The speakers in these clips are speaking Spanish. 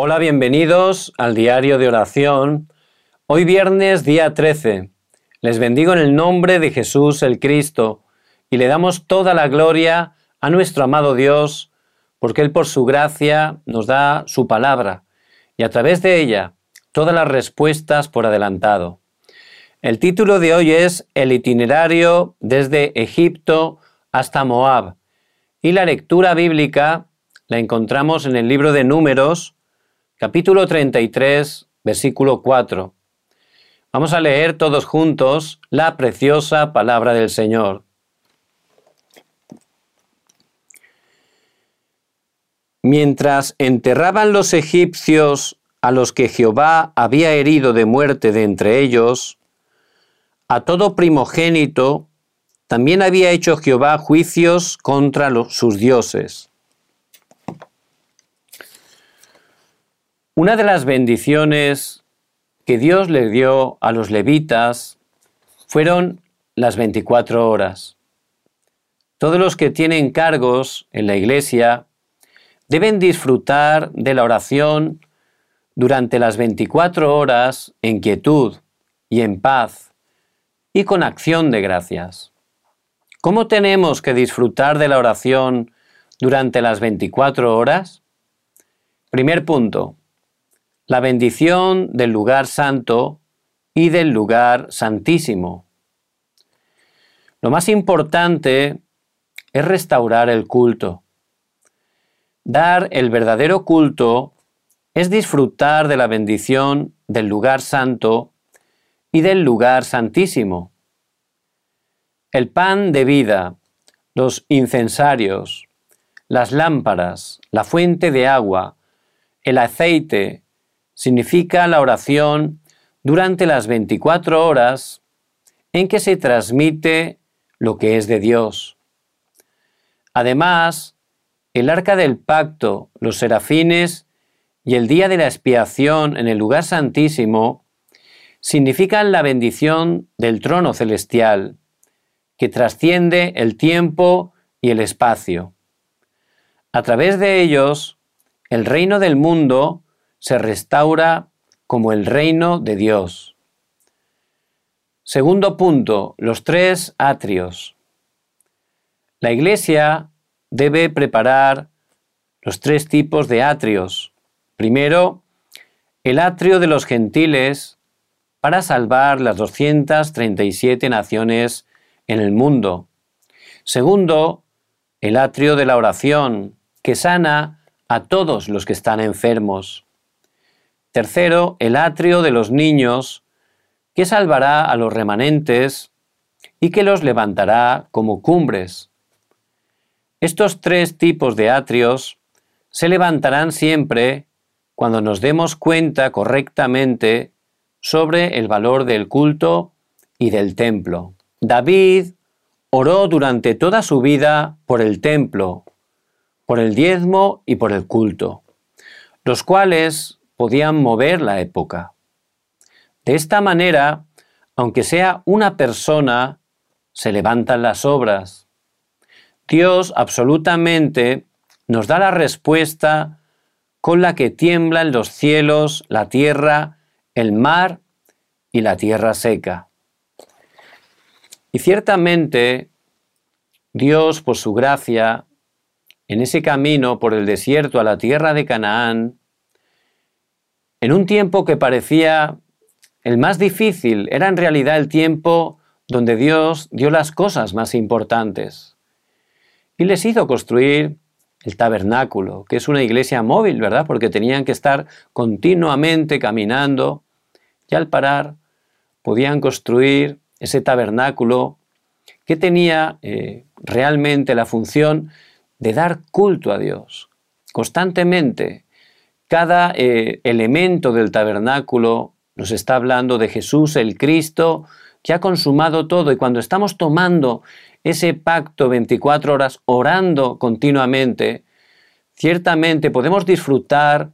Hola, bienvenidos al diario de oración. Hoy viernes día 13. Les bendigo en el nombre de Jesús el Cristo y le damos toda la gloria a nuestro amado Dios porque Él por su gracia nos da su palabra y a través de ella todas las respuestas por adelantado. El título de hoy es El itinerario desde Egipto hasta Moab y la lectura bíblica la encontramos en el libro de Números, capítulo 33, versículo 4. Vamos a leer todos juntos la preciosa palabra del Señor. Mientras enterraban los egipcios a los que Jehová había herido de muerte de entre ellos, a todo primogénito también había hecho Jehová juicios contra sus dioses. Una de las bendiciones que Dios le dio a los levitas fueron las 24 horas. Todos los que tienen cargos en la iglesia deben disfrutar de la oración durante las 24 horas en quietud y en paz y con acción de gracias. ¿Cómo tenemos que disfrutar de la oración durante las 24 horas? Primer punto, la bendición del lugar santo y del lugar santísimo. Lo más importante es restaurar el culto. Dar el verdadero culto es disfrutar de la bendición del lugar santo y del lugar santísimo. El pan de vida, los incensarios, las lámparas, la fuente de agua, el aceite, significa la oración durante las 24 horas en que se transmite lo que es de Dios. Además, el arca del pacto, los serafines y el día de la expiación en el lugar santísimo significan la bendición del trono celestial, que trasciende el tiempo y el espacio. A través de ellos, el reino del mundo se restaura como el reino de Dios. Segundo punto, los tres atrios. La Iglesia debe preparar los tres tipos de atrios. Primero, el atrio de los gentiles para salvar las 237 naciones en el mundo. Segundo, el atrio de la oración, que sana a todos los que están enfermos. Tercero, el atrio de los niños, que salvará a los remanentes y que los levantará como cumbres. Estos tres tipos de atrios se levantarán siempre cuando nos demos cuenta correctamente sobre el valor del culto y del templo. David oró durante toda su vida por el templo, por el diezmo y por el culto, los cuales podían mover la época. De esta manera, aunque sea una persona, se levantan las obras, Dios absolutamente nos da la respuesta con la que tiemblan los cielos, la tierra, el mar y la tierra seca. Y ciertamente Dios, por su gracia, en ese camino por el desierto a la tierra de Canaán, en un tiempo que parecía el más difícil, era en realidad el tiempo donde Dios dio las cosas más importantes y les hizo construir el tabernáculo, que es una iglesia móvil, ¿verdad? Porque tenían que estar continuamente caminando y al parar podían construir ese tabernáculo que tenía eh, realmente la función de dar culto a Dios. Constantemente, cada eh, elemento del tabernáculo nos está hablando de Jesús el Cristo, que ha consumado todo y cuando estamos tomando ese pacto 24 horas orando continuamente, ciertamente podemos disfrutar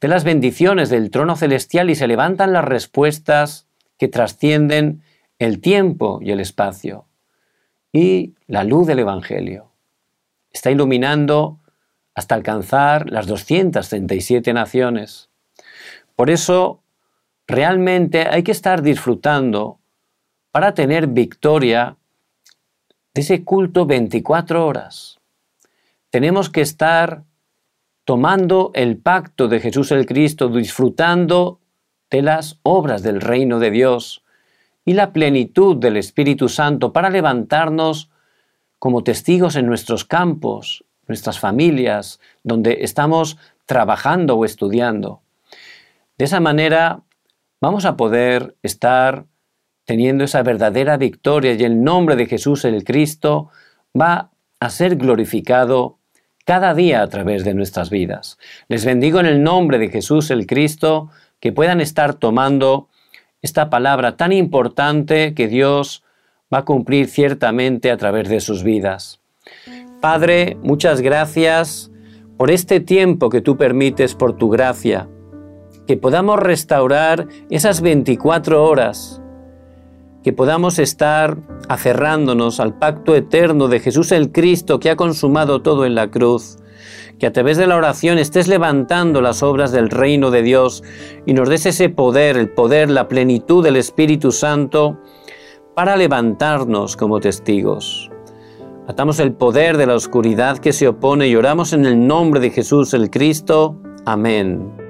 de las bendiciones del trono celestial y se levantan las respuestas que trascienden el tiempo y el espacio. Y la luz del Evangelio está iluminando hasta alcanzar las 237 naciones. Por eso, realmente hay que estar disfrutando para tener victoria de ese culto 24 horas. Tenemos que estar tomando el pacto de Jesús el Cristo, disfrutando de las obras del reino de Dios y la plenitud del Espíritu Santo para levantarnos como testigos en nuestros campos, nuestras familias, donde estamos trabajando o estudiando. De esa manera vamos a poder estar teniendo esa verdadera victoria y el nombre de Jesús el Cristo va a ser glorificado cada día a través de nuestras vidas. Les bendigo en el nombre de Jesús el Cristo, que puedan estar tomando esta palabra tan importante que Dios va a cumplir ciertamente a través de sus vidas. Padre, muchas gracias por este tiempo que tú permites por tu gracia, que podamos restaurar esas 24 horas que podamos estar aferrándonos al pacto eterno de Jesús el Cristo que ha consumado todo en la cruz, que a través de la oración estés levantando las obras del reino de Dios y nos des ese poder, el poder, la plenitud del Espíritu Santo para levantarnos como testigos. Atamos el poder de la oscuridad que se opone y oramos en el nombre de Jesús el Cristo. Amén.